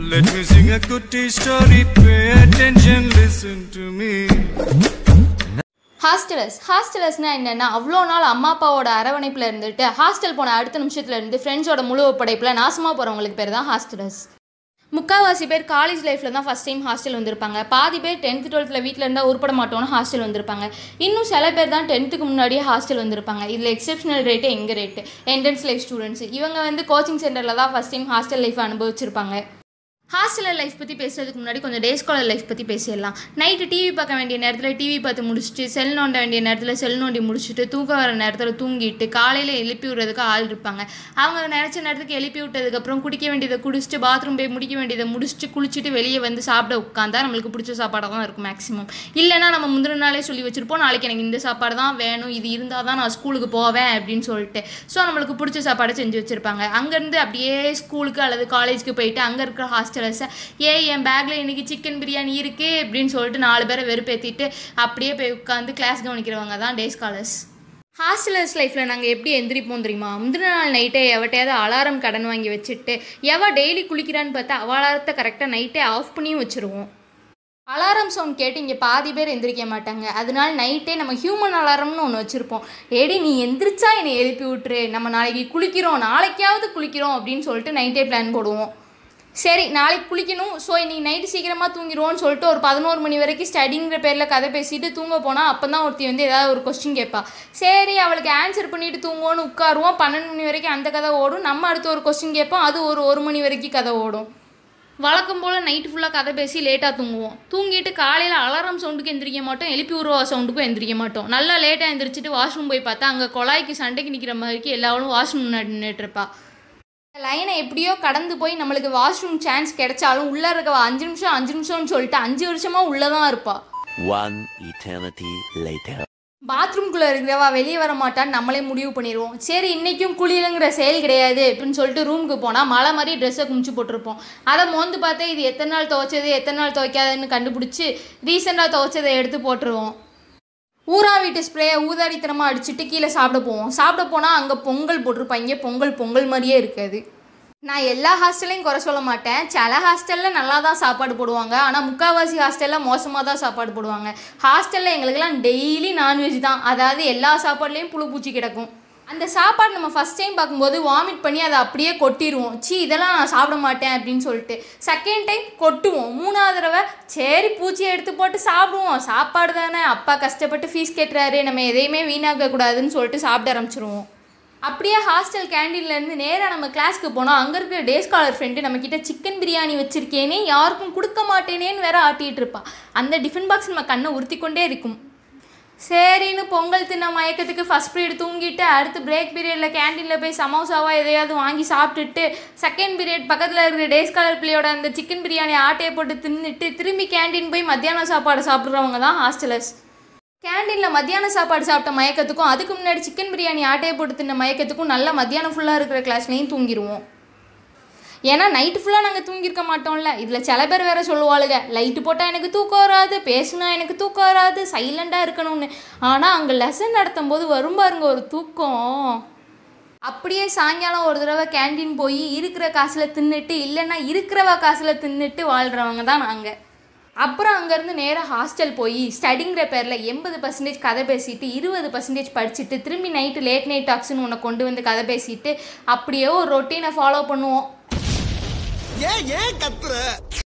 Let me sing a goodie story. Pay attention, listen to me. Hostellers ஹாஸ்டலர்ஸ்னால் என்னென்னா அவ்வளோ நாள் அம்மா அப்பாவோட அரவணைப்பில் இருந்துட்டு ஹாஸ்டல் போன அடுத்த நிமிஷத்தில் இருந்து ஃப்ரெண்ட்ஸோட முழு ஒப்படைப்பில் நாசமாக போகிறவங்களுக்கு பேர் தான் ஹாஸ்டலர்ஸ் முக்கால்வாசி பேர் காலேஜ் லைஃப்பில் தான் ஃபஸ்ட் டைம் ஹாஸ்டல் வந்திருப்பாங்க. பாதி பேர் டென்த்து டுவெல்த்தில் வீட்டில் இருந்தால் உருப்பட மாட்டோம்னு ஹாஸ்டல் வந்திருப்பாங்க. இன்னும் சில பேர் தான் டென்த்துக்கு முன்னாடியே ஹாஸ்டல் வந்திருப்பாங்க. இதில் எக்ஸப்ஷனல் ரேட்டு எங்கள் ரேட்டு என்ட்ரன்ஸ் லைஃப் ஸ்டூடெண்ட்ஸ் இவங்க வந்து கோச்சிங் சென்டரில் தான் ஃபஸ்ட் டைம் ஹாஸ்டல் லைஃப் அனுபவிச்சிருப்பாங்க. ஹாஸ்டலர் லைஃப் பற்றி பேசுறதுக்கு முன்னாடி கொஞ்சம் டே ஸ்காலர் லைஃப் பற்றி பேசிடலாம். நைட்டு டிவி பார்க்க வேண்டிய நேரத்தில் டிவி பார்த்து முடிச்சுட்டு செல் நோண்ட வேண்டிய நேரத்தில் செல் நோண்டி முடிச்சுட்டு தூங்க வர நேரத்தில் தூங்கிட்டு காலையில் எழுப்பி விடுறதுக்கு ஆள் இருப்பாங்க. அவங்க நினச்ச நேரத்துக்கு எழுப்பி விட்டதுக்கப்புறம் குடிக்க வேண்டியதை குடிச்சிட்டு பாத்ரூம் போய் முடிக்க வேண்டியதை முடிச்சுட்டு குளிச்சுட்டு வெளியே வந்து சாப்பிட உட்காந்தா நம்மளுக்கு பிடிச்ச சாப்பாடாக தான் இருக்கும் மேக்ஸிமம் இல்லைன்னா நம்ம முந்தின நாளே சொல்லி வச்சுருப்போம் நாளைக்கு எனக்கு இந்த சாப்பாடு தான் வேணும் இது இருந்தால் தான் நான் ஸ்கூலுக்கு போவேன் அப்படின்னு சொல்லிட்டு. ஸோ நம்மளுக்கு பிடிச்ச சாப்பாடை செஞ்சு வச்சுருப்பாங்க. அங்கேருந்து அப்படியே ஸ்கூலுக்கு அல்லது காலேஜுக்கு போயிட்டு அங்கே இருக்கிற ஹாஸ்டல் ஹாஸ்டலர்ஸை ஏ என் பேக்கில் இன்னைக்கு சிக்கன் பிரியாணி இருக்குது அப்படின்னு சொல்லிட்டு நாலு பேரை வெறுப்பேற்றிட்டு அப்படியே போய் உட்காந்து கிளாஸ் கவனிக்கிறவங்க தான் டே ஸ்காலர்ஸ் ஹாஸ்டலர்ஸ் லைஃப்பில் நாங்கள் எப்படி எந்திரிப்போம் தெரியுமா? முந்தின நாள் நைட்டே எவட்டையாவது அலாரம் கடன் வாங்கி வச்சுட்டு எவ டெய்லி குளிக்கிறான்னு பார்த்தா அவ அலாரத்தை கரெக்டாக நைட்டே ஆஃப் பண்ணியும் வச்சுருவோம். அலாரம் சவுண்ட் கேட்டு இங்கே பாதி பேர் எந்திரிக்க மாட்டாங்க. அதனால நைட்டே நம்ம ஹியூமன் அலாரம்னு ஒன்று வச்சுருப்போம். ஏடி நீ எந்திரிச்சா என்னை எழுப்பி விட்டுரு. நம்ம நாளைக்கு குளிக்கிறோம். நாளைக்காவது குளிக்கிறோம் அப்படின்னு சொல்லிட்டு நைட்டே பிளான் போடுவோம். சரி நாளைக்கு குளிக்கணும். ஸோ இன்றைக்கி நைட்டு சீக்கிரமாக தூங்கிடுவோன்னு சொல்லிட்டு ஒரு பதினோரு மணி வரைக்கும் ஸ்டடிங்கிற பேரில் கதை பேசிட்டு தூங்க போனால் அப்போ தான் ஒருத்தி வந்து ஏதாவது ஒரு கொஸ்டின் கேட்பா. சரி அவளுக்கு ஆன்சர் பண்ணிட்டு தூங்குவோன்னு உட்காருவோம். பன்னெண்டு மணி வரைக்கும் அந்த கதை ஓடும். நம்ம அடுத்து ஒரு கொஸ்டின் கேட்போம். அது ஒரு ஒரு மணி வரைக்கும் கதை ஓடும். வழக்கம் போல் நைட்டு ஃபுல்லாக கதை பேசி லேட்டாக தூங்குவோம். தூங்கிட்டு காலையில் அலாரம் சவுண்டுக்கு எந்திரிக்க மாட்டோம். எழுப்பி உருவா சவுண்டுக்கும் எந்திரிக்க மாட்டோம். நல்லா லேட்டாக எந்திரிச்சிட்டு வாஷ்ரூம் போய் பார்த்தா அங்கே குழாய்க்கு சண்டைக்கு நிற்கிற மாதிரிக்கு எல்லாரும் வாஷ்ரூம் முன்னாடி நின்றுட்டுருப்பா லைனை எப்படியோ கடந்து போய் நம்மளுக்கு வாஷ்ரூம் சான்ஸ் கிடைச்சாலும் உள்ளே இருக்க அஞ்சு நிமிஷம் அஞ்சு நிமிஷம்னு சொல்லிட்டு அஞ்சு வருஷமாக உள்ளே தான் இருப்பா. One eternity later. பாத்ரூம்குள்ளே இருக்கிறவா வெளியே வர மாட்டான்னு நம்மளே முடிவு பண்ணிடுவோம். சரி இன்றைக்கும் குளியலுங்கிற செயல் கிடையாது அப்படின்னு சொல்லிட்டு ரூமுக்கு போனால் மழை மாதிரி ட்ரெஸ்ஸை குமிச்சு போட்டிருப்போம். அதை மோந்து பார்த்தா இது எத்தனை நாள் துவைச்சது எத்தனை நாள் துவைக்காதுன்னு கண்டுபிடிச்சி ரீசெண்டாக துவைச்சதை எடுத்து போட்டுருவோம். ஊரா வீட்டு ஸ்ப்ரேயை ஊதாரித்தனமாக அடிச்சுட்டு கீழே சாப்பிட போவோம். சாப்பிட போனால் அங்கே பொங்கல் போட்டிருப்பாங்க. பொங்கல் பொங்கல் மாதிரியே இருக்காது. நான் எல்லா ஹாஸ்டல்லையும் குறை சொல்ல மாட்டேன். சில ஹாஸ்டலில் நல்லா தான் சாப்பாடு போடுவாங்க. ஆனால் முக்கால்வாசி ஹாஸ்டலில் மோசமாக தான் சாப்பாடு போடுவாங்க. ஹாஸ்டலில் எங்களுக்கெல்லாம் டெய்லி நான்வெஜ் தான். அதாவது எல்லா சாப்பாடுலேயும் புழு பூச்சி கிடக்கும். அந்த சாப்பாடு நம்ம ஃபஸ்ட் டைம் பார்க்கும்போது வாமிட் பண்ணி அதை அப்படியே கொட்டிடுவோம் சி இதெல்லாம் நான் சாப்பிட மாட்டேன் அப்படின்னு சொல்லிட்டு. செகண்ட் டைம் கொட்டுவோம். மூணாவது தடவை சரி பூச்சியை எடுத்து போட்டு சாப்பிடுவோம். சாப்பாடு தானே. அப்பா கஷ்டப்பட்டு ஃபீஸ் கேட்டுறாரு. நம்ம எதையுமே வீணாக்கக்கூடாதுன்னு சொல்லிட்டு சாப்பிட ஆரம்பிச்சிருவோம். அப்படியே ஹாஸ்டல் கேண்டீன்லேருந்து நேராக நம்ம கிளாஸ்க்கு போனோம். அங்கே இருக்கிற டே ஸ்காலர் ஃப்ரெண்டு நம்மக்கிட்ட சிக்கன் பிரியாணி வச்சுருக்கேனே யாருக்கும் கொடுக்க மாட்டேனேன்னு வேற ஆட்டிகிட்டு இருப்பா அந்த டிஃபன் பாக்ஸ் நம்ம கண்ணை உறுத்தி கொண்டே இருக்கும். சரின்னு பொங்கல் தின்ன மயக்கத்துக்கு ஃபஸ்ட் பீரியட் தூங்கிட்டு அடுத்து பிரேக் பீரியடில் கேண்டீனில் போய் சமோசாவாக எதையாவது வாங்கி சாப்பிட்டுட்டு செகண்ட் பீரியட் பக்கத்தில் இருக்கிற டேஸ் ஸ்காலர் பிள்ளையோட அந்த சிக்கன் பிரியாணி ஆட்டையை போட்டு தின்னுட்டு திரும்பி கேண்டீன் போய் மத்தியான சாப்பாடு சாப்பிட்றவங்க தான் ஹாஸ்டலர்ஸ் கேண்டீனில் மத்தியான சாப்பாடு சாப்பிட்ட மயக்கத்துக்கும் அதுக்கு முன்னாடி சிக்கன் பிரியாணி ஆட்டையை போட்டு தின்ன மயக்கத்துக்கும் நல்லா மத்தியானம் ஃபுல்லாக இருக்கிற கிளாஸ்லேயும் தூங்கிடுவோம் ஏன்னா நைட்டு ஃபுல்லாக நாங்கள் தூங்கியிருக்க மாட்டோம்ல. இதில் சில பேர் வேறு சொல்லுவாளுங்க லைட்டு போட்டால் எனக்கு தூக்கம் வராது பேசுனா எனக்கு தூக்கம் வராது சைலண்டாக இருக்கணும்னு. ஆனால் அங்கே லெசன் நடத்தும் போது வரும் பாருங்க ஒரு தூக்கம். அப்படியே சாயங்காலம் ஒரு தடவை கேண்டீன் போய் இருக்கிற காசில் தின்னுட்டு இல்லைன்னா இருக்கிறவ காசில் தின்னுட்டு வாழ்கிறவங்க தான் நாங்கள் அப்புறம் அங்கேருந்து நேராக ஹாஸ்டல் போய் ஸ்டடிங்கிற பேரில் எண்பது பர்சன்டேஜ் கதை பேசிட்டு இருபது பர்சன்டேஜ் படிச்சுட்டு திரும்பி நைட்டு லேட் நைட் டாக்ஸ்னு உன்னை கொண்டு வந்து கதை பேசிட்டு அப்படியே ஒரு ரொட்டீனை ஃபாலோ பண்ணுவோம். ஏன் ஏன் கத்துற?